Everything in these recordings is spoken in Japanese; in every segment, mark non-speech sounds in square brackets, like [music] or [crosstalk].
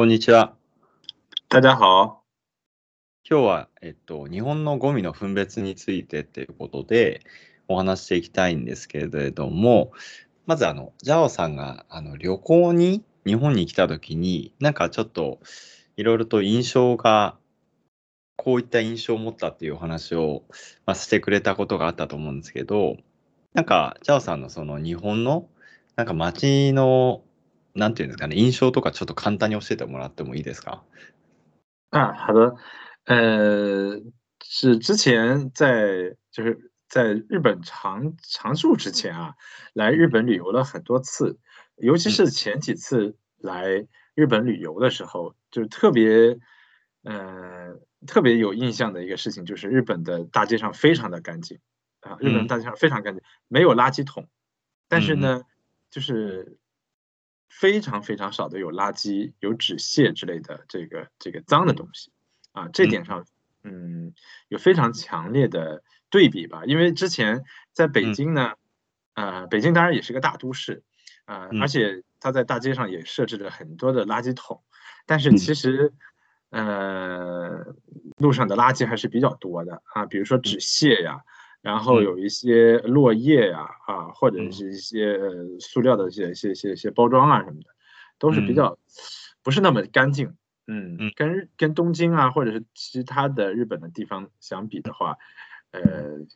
こんにちは。大家好。今日は、えっと、日本のゴミの分別についてということでお話していきたいんですけれども、まずあの、ジャオさんがあの旅行に日本に来た時に、なんかちょっといろいろと印象が、こういった印象を持ったっていうお話を、まあ、してくれたことがあったと思うんですけど、なんか、ジャオさんのその日本の、なんか街の、なんていうんですかね、印象とかちょっと簡単に教えてもらってもいいですか啊，好的，呃，是之前在就是在日本常常住之前啊，来日本旅游了很多次，尤其是前几次来日本旅游的时候，就特别，呃，特别有印象的一个事情，就是日本的大街上非常的干净啊，日本大街上非常干净，没有垃圾桶，但是呢，就是 非常非常少的有垃圾、有纸屑之类的这个这个脏的东西。啊，这点上，嗯，有非常强烈的对比吧，因为之前在北京呢，呃，北京当然也是个大都市。啊，而且它在大街上也设置了很多的垃圾桶，但是其实，呃，路上的垃圾还是比较多的。啊，比如说纸屑呀，然后有一些落叶呀，啊，或者是一些塑料的一些、一些、一些、一些包装啊什么的，都是比较不是那么干净。嗯，跟跟东京啊，或者是其他的日本的地方相比的话，呃，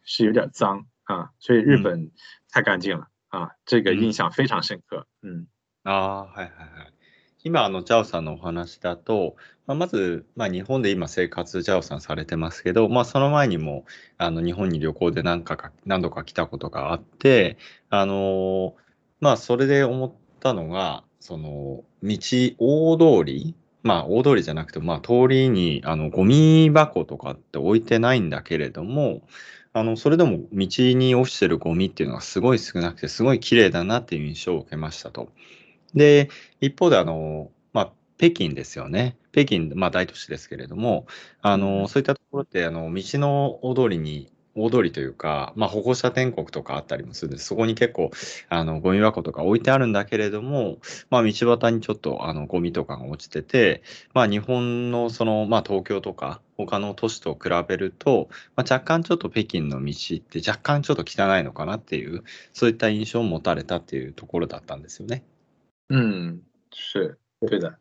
是有点脏啊，所以日本太干净了。あ、这个印象非常深刻。うん。ああ、はいはいはい。 今、あの、ジャオさんのお話だと、まあ、まず、まあ、日本で今生活、ジャオさんされてますけど、まあ、その前にも、あの、日本に旅行で何かか、何度か来たことがあって、あの、まあ、それで思ったのが、その、道、大通り、まあ、大通りじゃなくて、まあ、通りに、あの、ゴミ箱とかって置いてないんだけれども、あの、それでも道に落ちてるゴミっていうのがすごい少なくて、すごい綺麗だなっていう印象を受けましたと。で、一方で、あの、まあ、北京ですよね。北京、まあ、大都市ですけれども、あの、そういったところって、あの、道の大通りに大通りというか、まあ、保護者天国とかあったりもするんです。そこに結構、あの、ゴミ箱とか置いてあるんだけれども、まあ、道端にちょっと、あの、ゴミとかが落ちてて、まあ、日本の、その、まあ、東京とか、他の都市と比べると、まあ、若干ちょっと北京の道って若干ちょっと汚いのかなっていう、そういった印象を持たれたっていうところだったんですよね。うん、是、对的。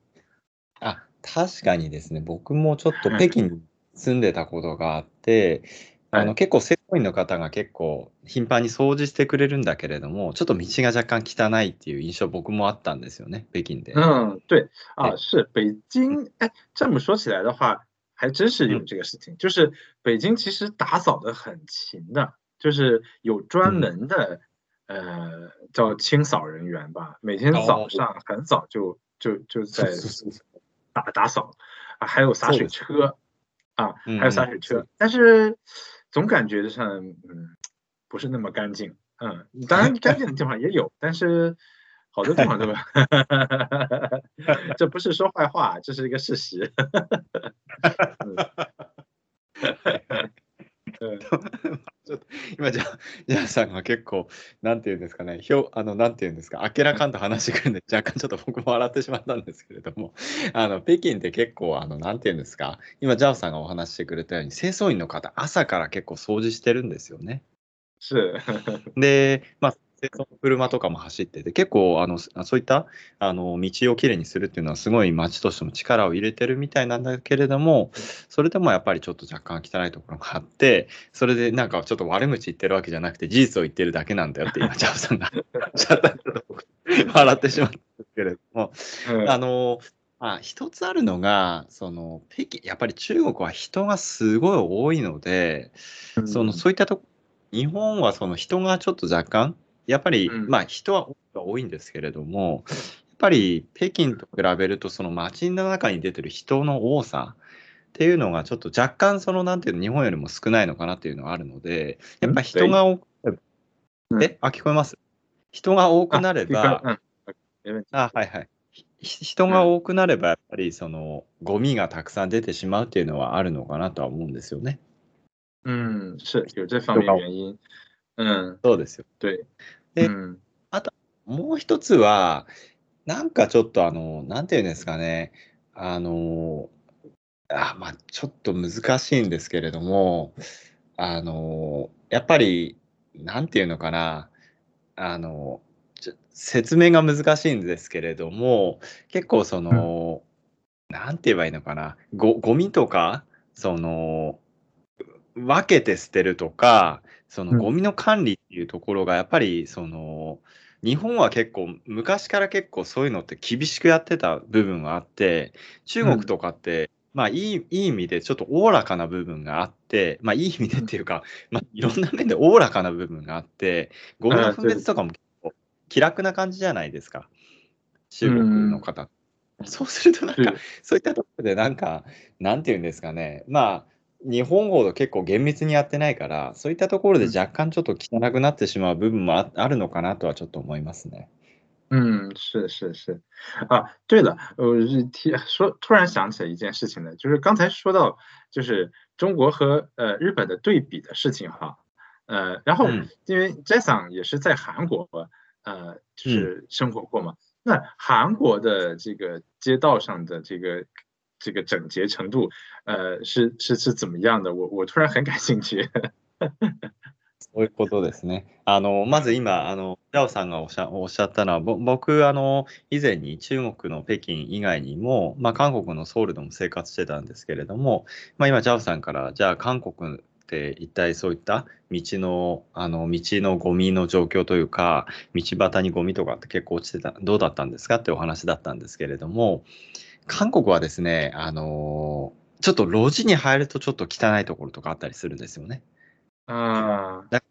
あ、確かにですね、僕もちょっと北京に住んでたことがあって、あの、結構清掃員の方が結構頻繁に掃除してくれるんだけれども、ちょっと道が若干汚いっていう印象僕もあったんですよね、北京で。嗯，对。啊，是北京。哎，这么说起来的话，还真是有这个事情，就是北京其实打扫的很勤的，就是有专门的呃叫清扫人员吧，每天早上很早就就就在打打扫啊，还有洒水车啊，还有洒水车，但是。总感觉上，嗯，不是那么干净。嗯，当然 [laughs] 干净的地方也有，但是好多地方都，[laughs] 这不是说坏话，这是一个事实。[laughs] ちょっと今じゃあ、ジャさんが結構、なんていうんですかね、ひょあのなんていうんですか、あけらかんと話してくるんで、若干ちょっと僕も笑ってしまったんですけれども、[laughs] あの北京って結構、あのなんていうんですか、今、ジャオさんがお話してくれたように、清掃員の方、朝から結構掃除してるんですよね。で、まあ、の車とかも走ってて、結構あのそういったあの道をきれいにするっていうのは、すごい街としても力を入れてるみたいなんだけれども、それでもやっぱりちょっと若干汚いところがあって、それでなんかちょっと悪口言ってるわけじゃなくて、事実を言ってるだけなんだよって、今、チャオさんがおっしゃった笑ってしまったんですけれども、うん、あの、まあ、一つあるのが、その北京、やっぱり中国は人がすごい多いので、うん、そのそういったとこ日本はその人がちょっと若干やっぱり、うん、まあ人は多いんですけれども、やっぱり北京と比べると、その街の中に出てる人の多さっていうのが、ちょっと若干、そのなんていうの、日本よりも少ないのかなっていうのがあるので、やっぱ人が多く、うん、え、あ、聞こえます？人が多くなれば、あ、はいはい。人が多くなれば、やっぱりそのゴミがたくさん出てしまうっていうのはあるのかなとは思うんですよね。嗯，是有这方面原因。うん。そうですよ。对。で、うん、あと、もう一つは、なんかちょっとあの、なんていうんですかね、あの、あ、ま、ちょっと難しいんですけれども、あの、やっぱり、なんていうのかな、あの、説明が難しいんですけれども、結構そうん。の、なんて言えばいいのかな、ごゴミとか、その、分けて捨てるとか、そのうん。ゴミの管理っていうところがやっぱりその、日本は結構昔から結構そういうのって厳しくやってた部分があって、中うん。国とかって、ま、いいいい意味でちょっとおおらかな部分があって、ま、いい意味でうん。っていうか、ま、いろんな面でおおらかな部分があって、ゴミの。分別とかも結構気楽な感じじゃないですか。中国のうん。方。そうするとなんか、是。そういったところでなんか、なんて言うんですかね、まあ、日本ほど結構厳密にやってないから、そういったところでうん。若干ちょっと汚くなってしまう部分もああるのかなとはちょっと思いますね。嗯，是是是。啊，对了，我是提说突然想起来一件事情呢，就是刚才说到就是中国和，呃，日本的对比的事情哈。呃，然后嗯。因为 Jason 也是在韩国，呃，就嗯。是生活过嘛，那韩国的这个街道上的这个 这个整洁程度，呃，是是是怎么样的？我我突然很感兴趣。[laughs] そういうことですね。あの、まず今、あの、ヤオさんがおっしゃおっしゃったのは、僕、あの、以前に中国の北京以外にも、ま、韓国のソウルでも生活してたんですけれども、ま、今ジャオさんから、じゃあ韓国って一体そういった道のあの、道のゴミの状況というか、道端にゴミとかって結構落ちてたどうだったんですかってお話だったんですけれども、韓国はですね、あの、ちょっと路地に入るとちょっと汚いところとかあったりするんですよね。ああ。だ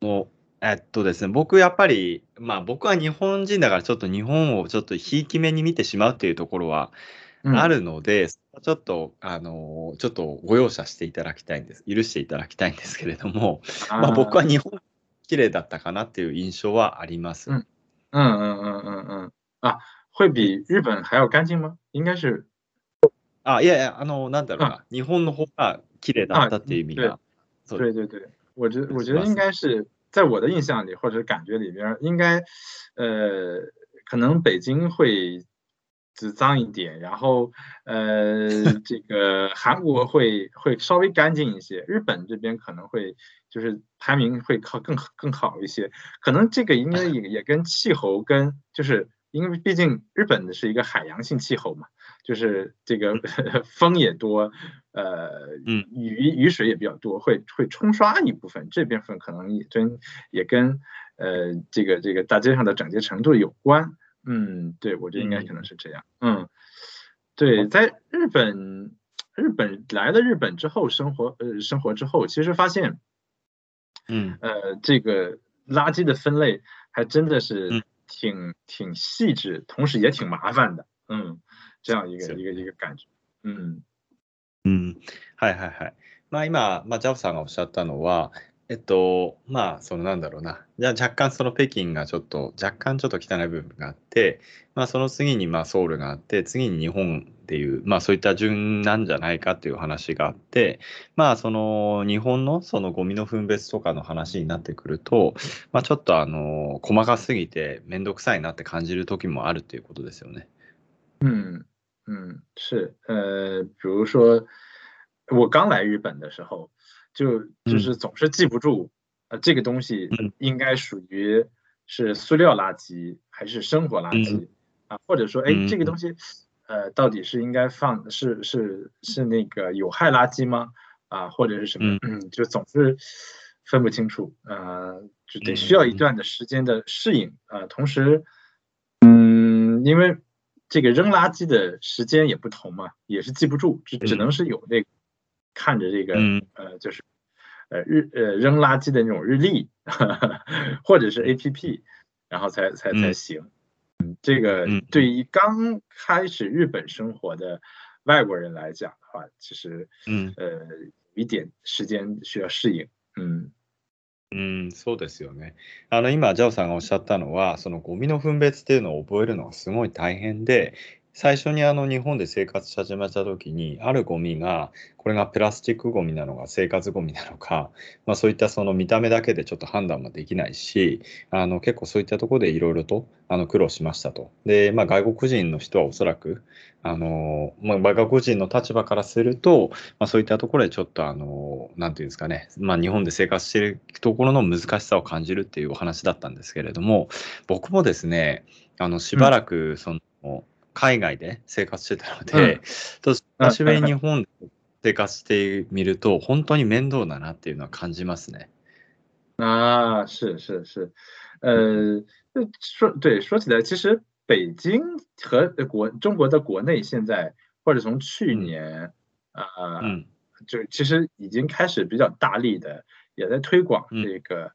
もう、えっとですね、僕やっぱり、ま、僕は日本人だからちょっと日本をちょっとひいき目に見てしまうっていうところはあうん。るので、そこはちょっとあの、ちょっとご容赦していただきたいんです許していただきたいんですけれども、ま、僕はああ。日本綺麗だったかなっていう印象はあります。嗯。嗯嗯嗯嗯嗯。あ、会比日本还要干净吗？应该是あ、いやいや、あの、なんだろうあ。な、日本の方が綺麗だ啊，ったっていう意味对。が、そう对对对，我觉我觉得应します。该是在我的印象里或者感觉里边儿，应该，呃，可能北京会只脏一点，然后，呃，[laughs] 这个韩国会会稍微干净一些，日本这边可能会就是排名会靠更更好一些。可能这个应该也也[laughs] 跟气候跟就是 因为毕竟日本的是一个海洋性气候嘛，就是这个 [laughs] 风也多，呃，嗯。雨雨水也比较多，会会冲刷一部分，这部分可能也跟也跟，呃，这个这个大街上的整洁程度有关。嗯，对，我觉得应该可能嗯。是这样。嗯。对，在日本日本来了日本之后生活呃，生活之后，其实发现嗯。呃，这个垃圾的分类还真的是嗯。挺挺细致，同时也挺麻烦的。嗯，这样一个一个一ね。个感觉。うん。うん。はいはいはい。ま、今、ま、ジャオさんがおっしゃったのは、えっと、まあ、そのなんだろうな、じゃ、若干その北京がちょっと若干ちょっと汚い部分があって、ま、その次に、ま、ソウルがあって、次に日本っていう、ま、そういった順なんじゃないかっていう話があって、まあ、その日本のそのゴミの分別とかの話になってくると、ま、ちょっとあの、細かすぎてめんどくさいなって感じる時もあるっていうことですよね。嗯，嗯，是。呃，比如说我刚来日本的时候，就就嗯。是总是记不住，呃，这个东西嗯。应该属于是塑料垃圾还是生活垃嗯。圾。啊，或者说，哎。这个东西，呃，到底是应该放是是是那个有害垃圾吗？啊，或者是什么，嗯。嗯，就总是分不清楚。呃，就得需要一嗯。段的时间的适应。呃，同时，嗯，因为这个扔垃圾的时间也不同嘛，也是记不住，只只嗯。能是有那看着这个，嗯。呃，就是，呃，日呃，扔垃圾的那种日历，[laughs] 或者是嗯。APP，然后才才才嗯。行。嗯，这个嗯嗯。对于刚开始日本生活的外国人来讲的话，其实，嗯。呃，一点時間需要適應。うん。うーん、そうですよね。あの、今ジャオさんがおっしゃったのは、そのゴミの分別っていうのを覚えるのがすごい大変で、 最初にあの日本で生活し始めた時にあるゴミがこれがプラスチックゴミなのか生活ゴミなのか、[laughs] まあ、そういったその見た目だけでちょっと判断もできないしあの結構そういったところでいろいろとあの苦労しましたと。で、まあ、外国人の人はおそらくあの、まあ、外国人の立場からすると、まあ、そういったところでちょっとあのなんていうんですかね、まあ、日本で生活しているところの難しさを感じるっていうお話だったんですけれども僕もですねあのしばらくその、うん海外で生活してたので、うん、久しぶりに日本で生活してみると、本当に面倒だなっていうのは感じますね。啊，是是是，呃，说对，说起来，其实北京和国中国的国内现在，或者从去年啊、呃，嗯，就其实已经开始比较大力的，也在推广这个、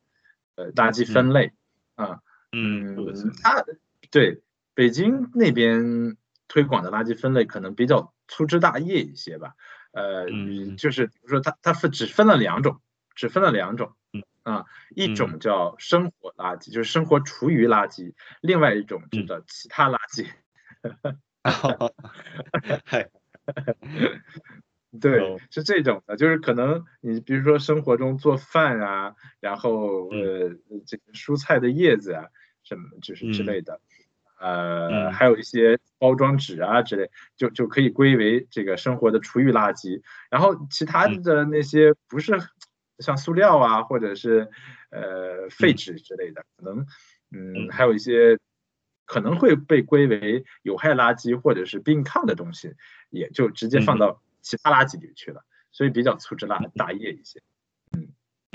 嗯、呃垃圾分类、嗯、啊，嗯，它对北京那边推广的垃圾分类可能比较粗枝大叶一些吧，呃，就是比如说它它分只分了两种，只分了两种，啊，一种叫生活垃圾，就是生活厨余垃圾，另外一种就叫其他垃圾。[laughs] 对，是这种的，就是可能你比如说生活中做饭啊，然后呃这个蔬菜的叶子啊，什么就是之类的。呃，还有一些包装纸啊之类，就就可以归为这个生活的厨余垃圾。然后其他的那些不是像塑料啊，或者是呃废纸之类的，可能嗯还有一些可能会被归为有害垃圾或者是病抗的东西，也就直接放到其他垃圾里去了。所以比较粗枝大业一些。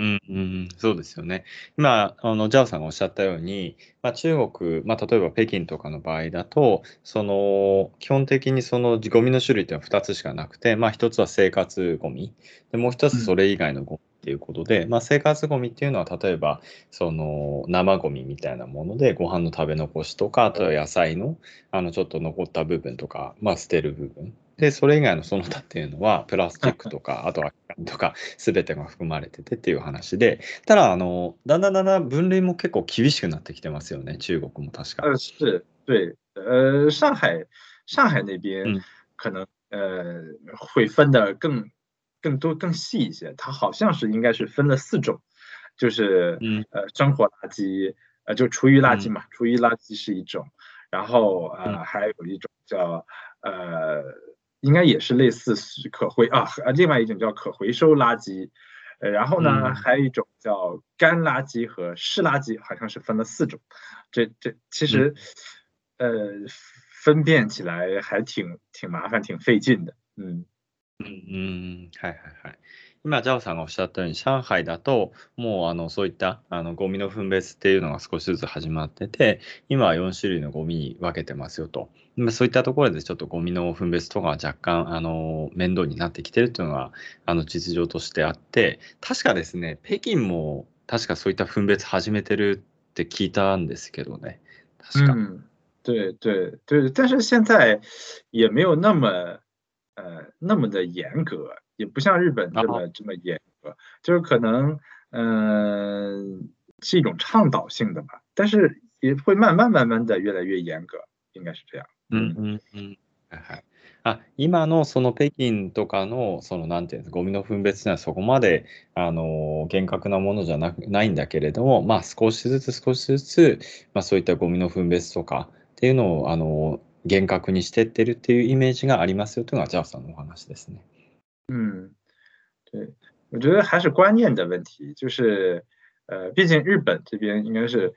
うんうん、そうですよね。今、あの、ジャオさんがおっしゃったように、まあ、中国、まあ、例えば北京とかの場合だと、その、基本的にそのゴミの種類っていうのは2つしかなくて、まあ、1つは生活ゴミ、でもう1つそれ以外のゴミっていうことで、まあ、生活ゴミっていうのは例えばその生ゴミみたいなものでご飯の食べ残しとかあとは野菜のあのちょっと残った部分とか、まあ、捨てる部分。で、それ以外のその他っていうのは、プラスチックとか、[laughs] あとはとか、すべてが含まれててっていう話で、ただ、あの、だんだんだんだん分類も結構厳しくなってきてますよね、中国も確か。呃，是，对，呃，上海，上海那边可能、呃会分的更更多更细一些，它好像是应该是分了四种，就是呃生活垃圾，呃就厨余垃圾嘛，厨余垃圾是一种，然后呃还有一种叫呃。应该也是类似可回啊，呃，另外一种叫可回收垃圾，呃，然后呢，还有一种叫干垃圾和湿垃圾，好像是分了四种。这这其实，呃，分辨起来还挺挺麻烦，挺费劲的。嗯嗯嗯，はいはいはい。今、ジャオさんがおっしゃったように、上海だと、もうあのそういったあのゴミの分別っていうのが少しずつ始まってて、今は4種類のゴミに分けてますよと。そういったところでちょっとゴミの分別とかは若干あの面倒になってきてるっていうのがあの実情としてあって、確かですね、北京も確かそういった分別始めてるって聞いたんですけどね。確か。嗯，对对对，但是现在也没有那么呃那么的严格。也不像日本这么这么严格，就是可能，嗯，是一种倡导性的吧，但是也会慢慢慢慢的越来越严格，应该是这样。うんうんうん。はい。あ、今のその北京とかのそのなんていうんですか、ゴミの分別にはそこまであの厳格なものじゃなくないんだけれども、まあ少しずつ少しずつまあそういったゴミの分別とかっていうのをあの厳格にしてってるっていうイメージがありますよというのがジャーさんのお話ですね。嗯，对，我觉得还是观念的问题，就是，呃，毕竟日本这边应该是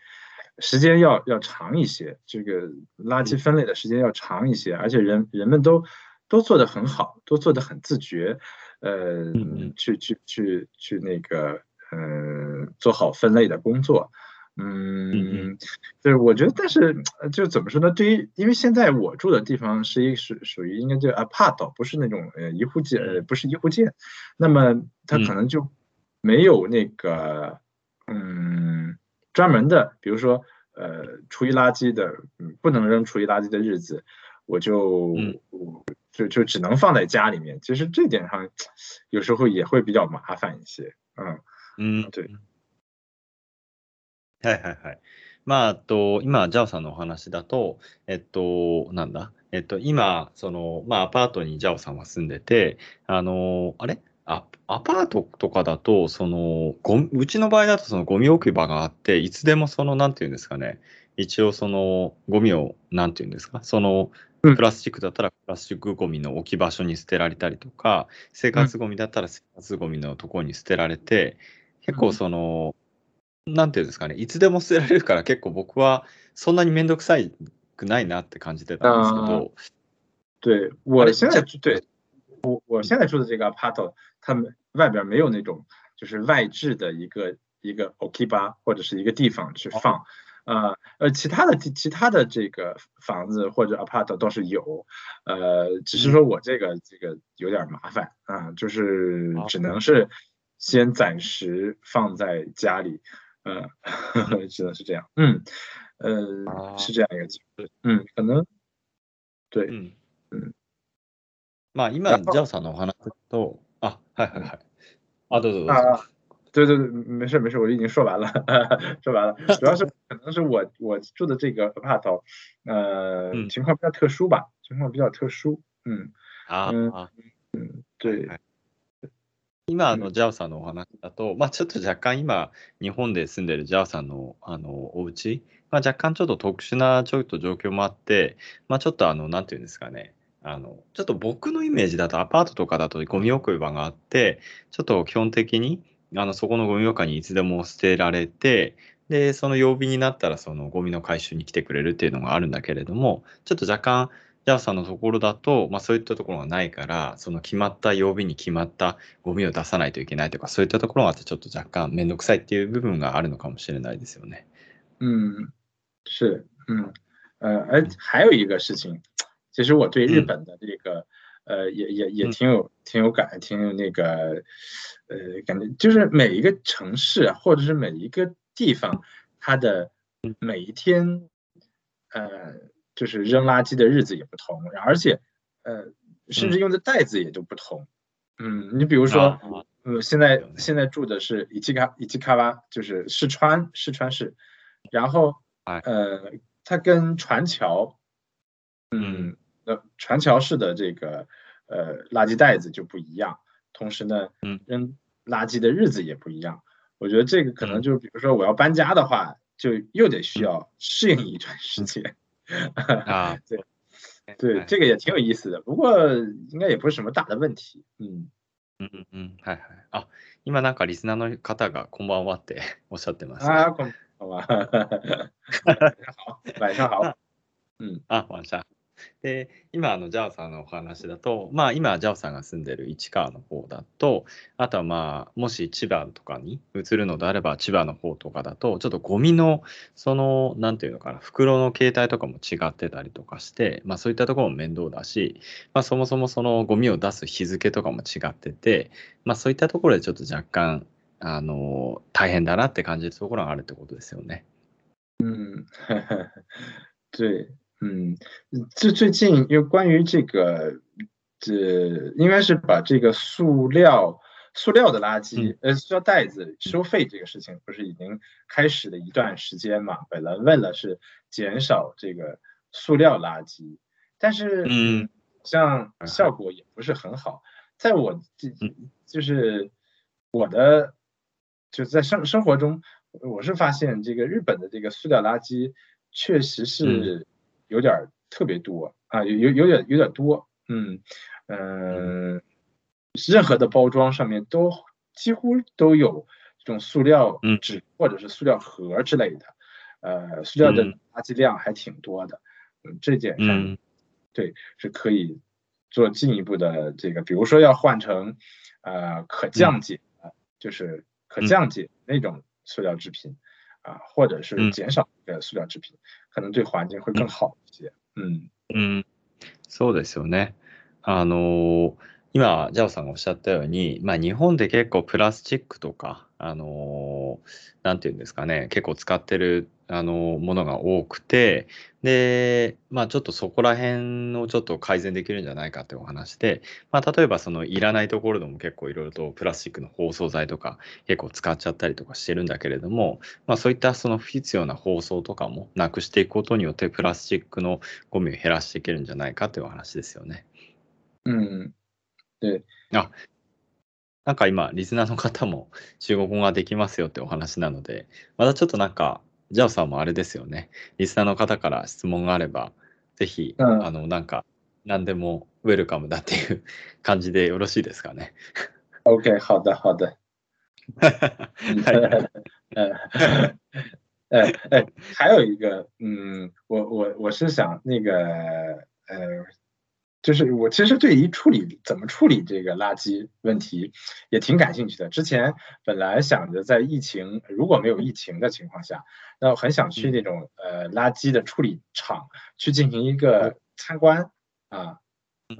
时间要要长一些，这个垃圾分类的时间要长一些，而且人人们都都做得很好，都做得很自觉，呃，去去去去那个，嗯，做好分类的工作。嗯，对，我觉得，但是就怎么说呢？对于，因为现在我住的地方是一属属于应该叫 apart，不是那种呃一户建，呃不是一户建，那么它可能就没有那个嗯专门的，比如说呃厨余垃圾的，嗯不能扔厨余垃圾的日子，我就就就只能放在家里面。其实这点上有时候也会比较麻烦一些。嗯嗯，对。はいはいはい。まあ、あと、今、ジャオさんのお話だと、えっと、なんだ、えっと、今、その、まあ、アパートにジャオさんは住んでて、あの、あれ？あアパートとかだと、その、ごうちの場合だと、そのゴミ置き場があって、いつでもその、なんていうんですかね、一応その、ゴミを、なんていうんですか、その、プラスチックだったらプラスチックゴミの置き場所に捨てられたりとか、生活ゴミだったら生活ゴミのところに捨てられて、結構その、なんていうんですかね、いつでも捨てられるから結構僕はそんなに面倒くさいくないなって感じてたんですけど。对，我现在对我我现在住的这个 apart，他们外边没有那种就是外置的一个一个 okiba 或者是一个地方去放。呃呃，其他的其他的这个房子或者 apart 倒是有，呃，只是说我这个这个有点麻烦啊，就是只能是先暂时放在家里， 呃，[laughs] 只能是这样，嗯，呃，是这样一个情况，嗯，可能，对，嗯嗯，まあ今ジャオさんのお話と、あ、はいはいはい、あどうぞどうぞ。对对对，没事没事，我已经说完了，[laughs] 说完了。主要是可能是我我住的这个 apart，呃，情况比较特殊吧，情况比较特殊。嗯。ああ。うん。对。 今のジャオさんのお話だと、まあちょっと若干今、日本で住んでるジャオさんのあのお家、まあ若干ちょっと特殊なちょっと状況もあって、まあちょっとあの、なんていうんですかね、あの、ちょっと僕のイメージだとアパートとかだとゴミ置き場があって、ちょっと基本的にあのそこのゴミ箱にいつでも捨てられて、で、その曜日になったらそのゴミの回収に来てくれるっていうのがあるんだけれども、ちょっと若干、ジャーさんのところだと、まあ、そういったところがないから、その決まった曜日に決まったゴミを出さないといけないとか、そういったところがあって、ちょっと若干面倒くさいっていう部分があるのかもしれないですよね。嗯，是，嗯，呃，而还有一个事情，其实我对日本的这个，呃，也也也挺有挺有感，挺有那个。呃，感觉就是每一个城市或者是每一个地方，它的每一天，呃，就是扔垃圾的日子也不同，而且，呃，甚至用的袋子也都不同。嗯，你比如说，呃，现在现在住的是伊基卡伊基卡瓦，就是四川四川市，然后，呃，它跟船桥，嗯，那船桥市的这个呃垃圾袋子就不一样。同时呢，嗯，扔垃圾的日子也不一样。我觉得这个可能就比如说我要搬家的话，就又得需要适应一段时间。啊，对，对，这个也挺有意思的。不过应该也不是什么大的问题。嗯嗯嗯嗯，はいはい。あ、今なんかリスナーの方がこんばんはっておっしゃってます。啊，こんばんは。好，晚上好。嗯，啊，晚上。で、今、あの、ジャオさんのお話だと、まあ、今、ジャオさんが住んでる市川の方だと、あとはまあ、もし千葉とかに移るのであれば、千葉の方とかだと、ちょっとゴミの、その、なんていうのかな、袋の形態とかも違ってたりとかして、まあ、そういったところも面倒だし、まあ、そもそもそのゴミを出す日付とかも違ってて、まあ、そういったところでちょっと若干、あの、大変だなって感じるところがあるってことですよね。うん、[laughs] 对。嗯，这最近又关于这个，这应该是把这个塑料塑料的垃圾，呃，塑料袋子收费这个事情，不是已经开始了一段时间嘛？本来为了是减少这个塑料垃圾，但是嗯，像效果也不是很好。在我这就是我的就在生生活中，我是发现这个日本的这个塑料垃圾确实是。有点特别多啊，有有有点有点多，嗯嗯，任何的包装上面都几乎都有这种塑料纸或者是塑料盒之类的，呃，塑料的垃圾量还挺多的，嗯，这点上，对，是可以做进一步的这个，比如说要换成呃可降解的，就是可降解那种塑料制品。啊，或者是减少的塑料制品、可能对環境会更好一些。うん。うん。そうですよね。あの今、ジャオさんがおっしゃったように、まあ、日本で結構プラスチックとか、あのなんていうんですかね、結構使ってるあの、ものが多くて、で、まあ、ちょっとそこら辺をちょっと改善できるんじゃないかっていうお話で、まあ、例えばそのいらないところでも結構いろいろとプラスチックの包装材とか結構使っちゃったりとかしてるんだけれども、まあ、そういったその不必要な包装とかもなくしていくことによってプラスチックのゴミを減らしていけるんじゃないかっていうお話ですよね。嗯，对，あ、なんか今、リスナーの方も中国語ができますよってお話なので、またちょっとなんか、ジャオさんもあれですよね。リスナーの方から質問があれば、ぜひ、うんあの、なんか、何でもウェルカムだっていう感じでよろしいですかね。OK，好的，好的。はい。[laughs] 呃，呃呃，还有一个，嗯，我我我是想那个，呃，就是我其实对于处理怎么处理这个垃圾问题也挺感兴趣的。之前本来想着在疫情如果没有疫情的情况下，那我很想去那种呃垃圾的处理厂去进行一个参观啊，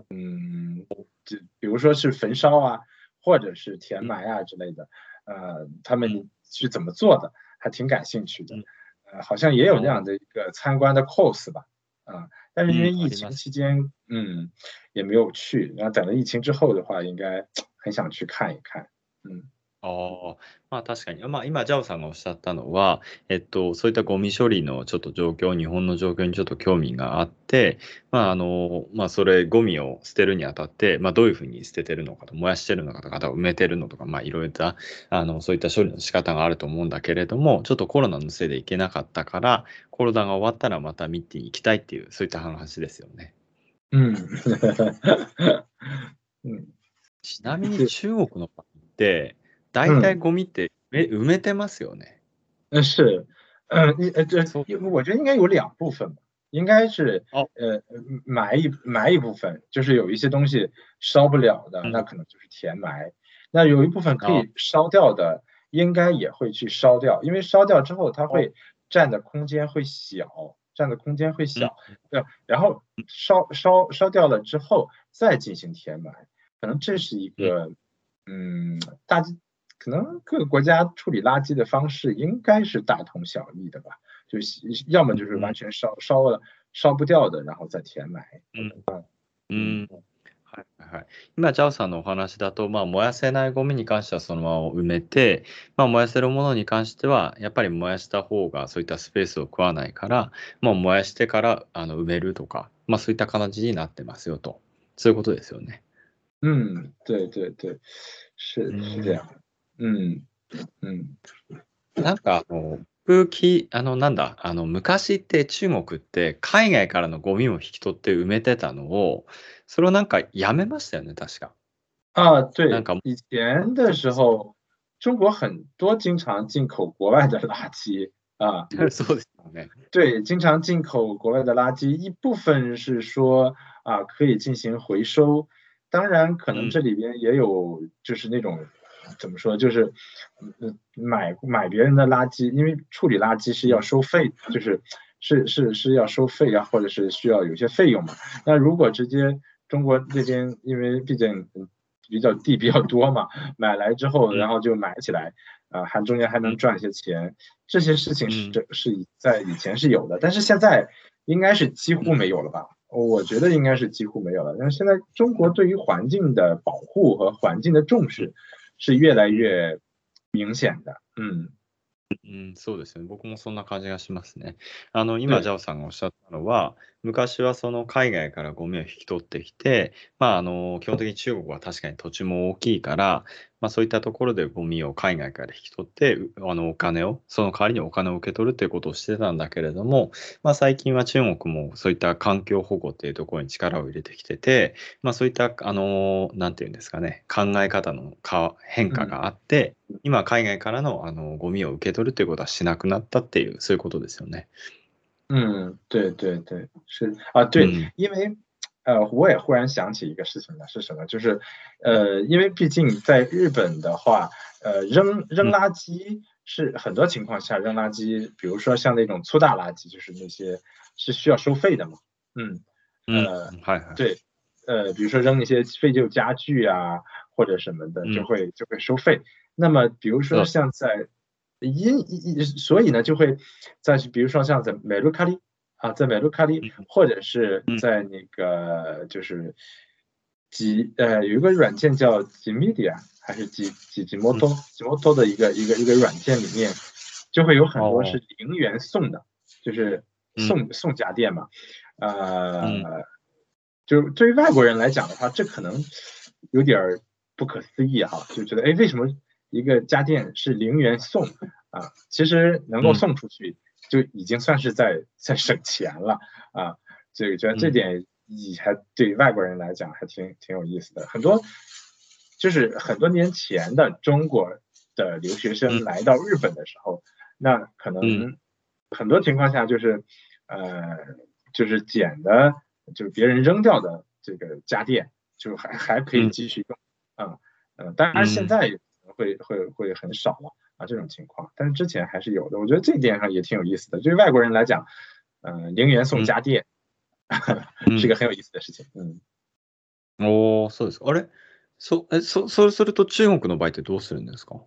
嗯，就比如说是焚烧啊，或者是填埋啊之类的，呃，他们是怎么做的，还挺感兴趣的嗯。呃，好像也有那样的一个参观的 course 吧，啊、但是因为疫情嗯あります期间，嗯，也没有去。然后等了疫情之后的话，应该[tsk] 很想去看一看。嗯 ああ、まあ確かに。まあ今、ジャオさんがおっしゃったのは、えっと、そういったゴミ処理のちょっと状況、日本の状況にちょっと興味があって、まああの、まあそれ、ゴミを捨てるにあたって、まあどういうふうに捨ててるのかと、燃やしてるのかとか、埋めてるのとか、まあいろいろな、あの、そういった処理の仕方があると思うんだけれども、ちょっとコロナのせいで行けなかったから、コロナが終わったらまた見ていきたいっていう、そういった話ですよね。嗯嗯 [laughs] ちなみに中国の場合って、大体ゴミって埋め埋めてますよね。呃是，呃一呃这そう我觉得应该有两部分吧，应该是哦呃埋一埋一部分，就是有一些东西烧不了的，嗯那可能就是填埋。那有一部分可哦以烧掉的，应该也会去烧掉，因为烧掉之后它会占的空间会小，占的空间会小，对，然后烧烧烧掉了之后再进行填埋，可能这是一个嗯大致 可能各个国家处理垃圾的方式应该是大同小异的吧，就是要么就是完全烧烧了烧不掉的，然后再填埋。うん。はいはいはい。今、ジャオさんのお話だと、まあ、燃やせないゴミに関してはそのまま埋めて、まあ、燃やせるものに関しては、やっぱり燃やした方がそういったスペースを食わないから、もう燃やしてからあの埋めるとか、まあ、そういった形になってますよと。そういうことですよね。嗯，对对对，是嗯是这样。嗯嗯なんか、あの、僕き、あの、なんだ、あの、昔って中国って海外からのゴミを引き取って埋めてたのを、それをなんかやめましたよね、確か。啊，对。以前的时候，中国很多经常进口国外的垃圾啊。[laughs] 对，经常进口国外的垃圾，一部分是说啊可以进行回收，当然可能嗯这里边也有就是那种怎么说，就是嗯买买别人的垃圾，因为处理垃圾是要收费的，就是是是是要收费啊，或者是需要有些费用嘛。那如果直接中国这边，因为毕竟嗯比较地比较多嘛，买来之后嗯然后就买起来，啊，还中间还能赚一些钱，这些事情是嗯这是以在以前是有的，但是现在应该是几乎没有了吧？我觉得应该是几乎没有了。但是现在中国对于环境的保护和环境的重视是越来越明显的。嗯うん、そうですね。僕もそんな感じがしますね。あの、今、ジャオさんがおっしゃったのは、昔はその海外からゴミを引き取ってきて、まあ、あの、基本的に中国は確かに土地も大きいから、まあ、そういったところでゴミを海外から引き取って、うあの、お金を、その代わりにお金を受け取るっていうことをしてたんだけれども、まあ、最近は中国もそういった環境保護っていうところに力を入れてきてて、まあ、そういった、あの、なんていうんですかね、考え方のか変化があって、今、海外からのあのゴミを受け取るということはしなくなったっていう、そういうことですよね。嗯，对对对，是啊，对，嗯因为呃，我也忽然想起一个事情呢，是什么？就是呃，因为毕竟在日本的话，呃，扔扔嗯垃圾是很多情况下扔垃圾，比如说像那种粗大垃圾，就是那些是需要收费的嘛。嗯，うん呃はいはい。对，呃，比如说扔一些废旧家具啊或者什么的，就嗯会就会收费。那么比如说嗯像在 因因所以呢，就会在比如说像在美卢卡利啊，在美卢卡利，或者是在那个就是几呃有一个软件叫几 media 还是几几几摩托几摩托的一个一个一个软件里面，就会有很多是零元送的，就是送送家电嘛，呃，就对于外国人来讲的话，这可能有点不可思议哈，就觉得哎为什么？一个家电是零元送啊，其实能够送出去就已经算是在在省钱了啊。这个觉得这点以还对外国人来讲还挺挺有意思的。很多就是很多年前的中国的留学生来到日本的时候，那可能很多情况下就是呃就是捡的，就是别人扔掉的这个家电，就还还可以继续用啊。呃，当然现在。会会会很少了啊，这种情况，但是之前还是有的。我觉得这一点上也挺有意思的。对于外国人来讲，嗯，零元送家电[laughs] 是个很有意思的事情。嗯。哦，そうですか。あれ、そえそそうすると中国の場合ってどうするんですか？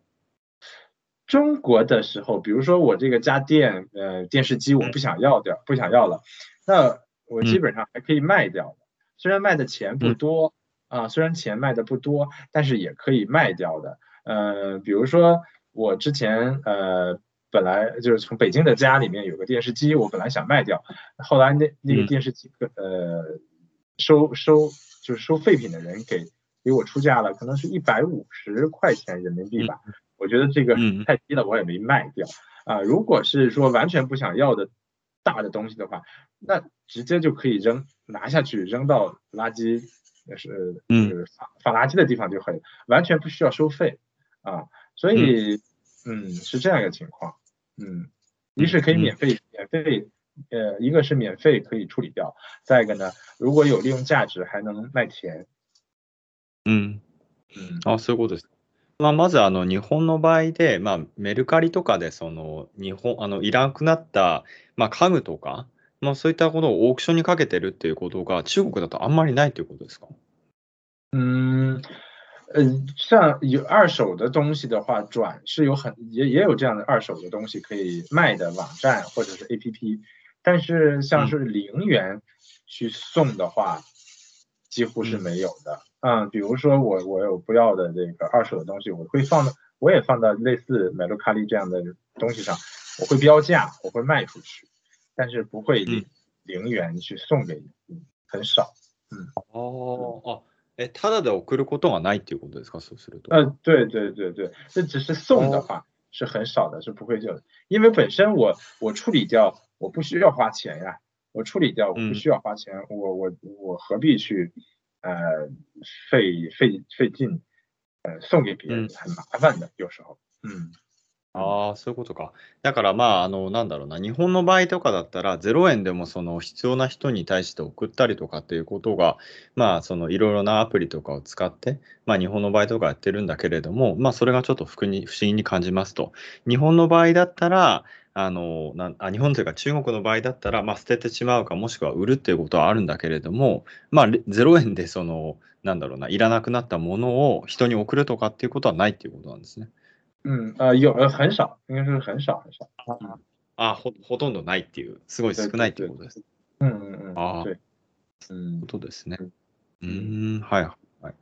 中国的时候，比如说我这个家电呃电视机我不想要掉，不想要了，那我基本上还可以卖掉的，虽然卖的钱不多啊，虽然钱卖的不多，但是也可以卖掉的。 呃，比如说我之前呃本来就是从北京的家里面有个电视机，我本来想卖掉，后来那那个电视机呃收收就是收废品的人给给我出价了，可能是一百五十块钱人民币吧，我觉得这个太低了，我也没卖掉啊。如果是说完全不想要的大的东西的话，那直接就可以扔拿下去扔到垃圾就是就是放垃圾的地方就可以，完全不需要收费。啊，所以，嗯，是这样一个情况，嗯，一是可以免费，免费，呃，一个是免费可以处理掉，再一个呢，如果有利用价值，还能卖钱。嗯，うん。あ、そういうことです。まあ、まずあの日本の場合で、まあ、メルカリとかでその日本あのいらなくなった、まあ、家具とか、まあ、そういったことをオークションにかけてるっていうことが中国だとあんまりないということですか？うん。嗯，像有二手的东西的话，转是有很也也有这样的二手的东西可以卖的网站或者是 APP，但是像是零元去送的话，几乎是没有的。嗯，比如说我我有不要的这个二手的东西，我会放到我也放到类似美卢卡利这样的东西上，我会标价，我会卖出去，但是不会零元去送给你，很少。嗯，哦哦。哎，他的送ることはないっていうことですか？そうすると。呃，对对对对，这只是送的话是很少的，是不会就因为本身我我处理掉，我不需要花钱呀，我处理掉我不需要花钱，我我我何必去呃费费费劲呃送给别人，很麻烦的，有时候，嗯。 ああ、そういうことか。だからまあ、あの、なんだろうな、日本の場合とかだったら、0円でもその必要な人に対して送ったりとかっていうことが、まあ、そのいろいろなアプリとかを使って、まあ、日本の場合とかやってるんだけれども、まあ、それがちょっと不に不思議に感じますと。日本の場合だったら、あのなあ日本というか中国の場合だったら、まあ、捨ててしまうかもしくは売るっていうことはあるんだけれども、まあ、0円でそのなんだろうないらなくなったものを人に送るとかっていうことはないっていうことなんですね。嗯呃有呃很少，应该是很少很少。あほほとんどないっていう、すごい少ないっていうことです。うんうんうん。ああ、うん、ことですね。うん、はいはい。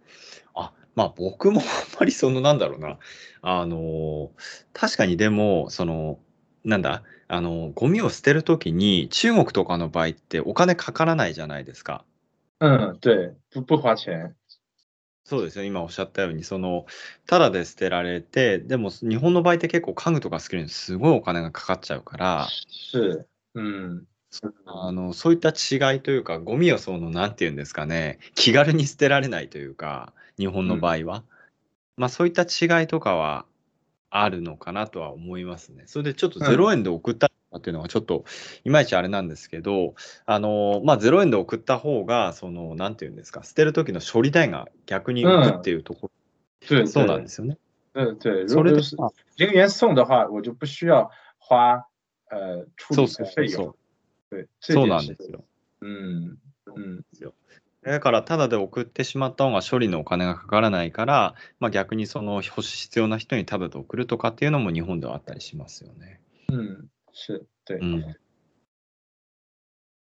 あ、まあ僕も [laughs] あんまりそのなんだろうな、あの、確かにでも、その、なんだ、あの、ゴミを捨てるときに中国とかの場合ってお金かからないじゃないですか。うん、对、不不花钱。そうですよ、今おっしゃったように、その、ただで捨てられて、でも日本の場合って結構家具とか作るのにすごいお金がかかっちゃうから、是、うん。あのそういった違いというか、ゴミをその、なんていうんですかね、気軽に捨てられないというか、日本の場合は。まあそういった違いとかはあるのかなとは思いますね。それでちょっと0円で送ったっていうのがちょっといまいちあれなんですけど、あのまあ、0円で送った方が、その、なんていうんですか、捨てる時の処理代が逆に浮くっていうところ、うん、そうなんですよね。对对，如果是零元送的话，我就不需要花呃处理的费用。对，そうなんですよ。うん。うん。だから、ただで送ってしまった方が処理のお金がかからないから、まあ、逆にその必要な人にタブレットを送るとかっていうのも日本ではあったりしますよね。嗯，是对う。ん。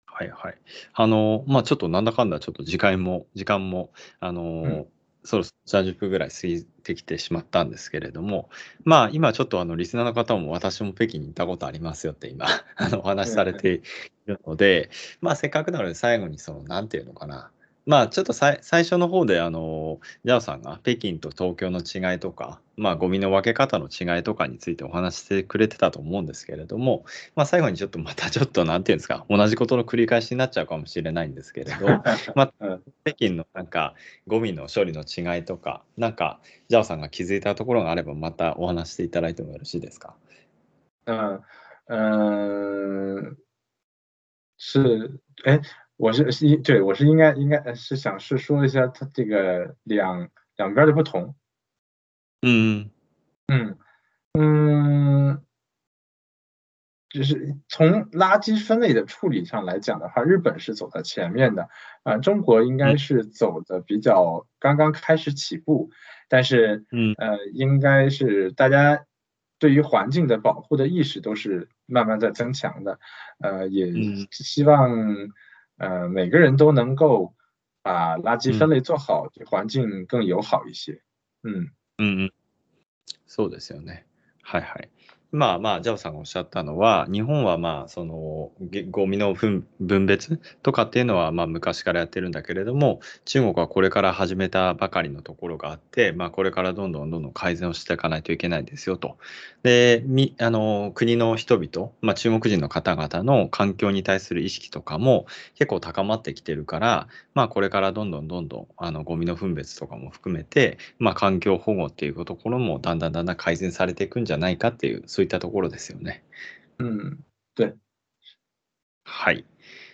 はいはい。あの、まあ、ちょっとなんだかんだちょっと時間も、時間も、あのうんそろそろ30分ぐらい過ぎてきてしまったんですけれども、まあ、今ちょっとあの、リスナーの方も私も北京に行ったことありますよって今、あの、お話しされているので、まあ、せっかくなので最後にその、なんていうのかな。まあ、ちょっとさい最初の方で、あの、ジャオさんが北京と東京の違いとか、まあ、ゴミの分け方の違いとかについてお話ししてくれてたと思うんですけれども、まあ、最後にちょっとまたちょっとなんていうんですか、同じことの繰り返しになっちゃうかもしれないんですけれど、ま嗯 [laughs] 北京のなんかゴミの処理の違いとか、なんか、ジャオさんが気づいたところがあれば、またお話していただいてもよろしいですか？嗯嗯，是，哎，我是是应对我是应该应该呃是想是说一下它这个两两边儿的不同。うん。嗯嗯，就是从垃圾分类的处理上来讲的话，日本是走在前面的，啊、中国应该嗯是走的比较刚刚开始起步，但是うん。呃，应该是大家对于环境的保护的意识都是慢慢在增强的，呃，也嗯希望 呃每个人都能够把垃圾分嗯类做好，对环境更友好一些。嗯うんうん。そうですよね。はいはい。 まあまあ、ジャオさんがおっしゃったのは、日本はまあ、その、ゴミの分分別とかっていうのは、まあ昔からやってるんだけれども、中国はこれから始めたばかりのところがあって、まあこれからどんどんどんどん改善をしていかないといけないですよと。で、み、あの、国の人々、まあ中国人の方々の環境に対する意識とかも結構高まってきてるから、まあこれからどんどんどんどん、あの、ゴミの分別とかも含めて、まあ、環境保護っていうところもだんだんだんだん改善されていくんじゃないかっていう、そういったところですよね。嗯，对，はい。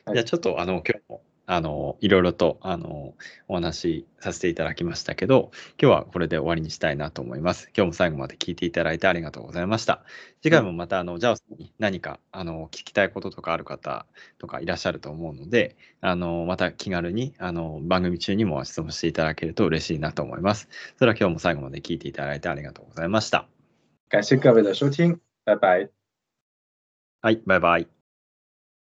はいじゃあちょっとあの今日もあのいろいろとあのお話しさせていただきましたけど、今日はこれで終わりにしたいなと思います。今日も最後まで聞いていただいてありがとうございました。次回もまたあのジャオさんに何かあの聞きたいこととかある方とかいらっしゃると思うので、あのまた気軽にあの番組中にも質問していただけると嬉しいなと思います。それでは今日も最後まで聞いていただいてありがとうございました。感谢各位的收听，拜拜。はい、バイバイ。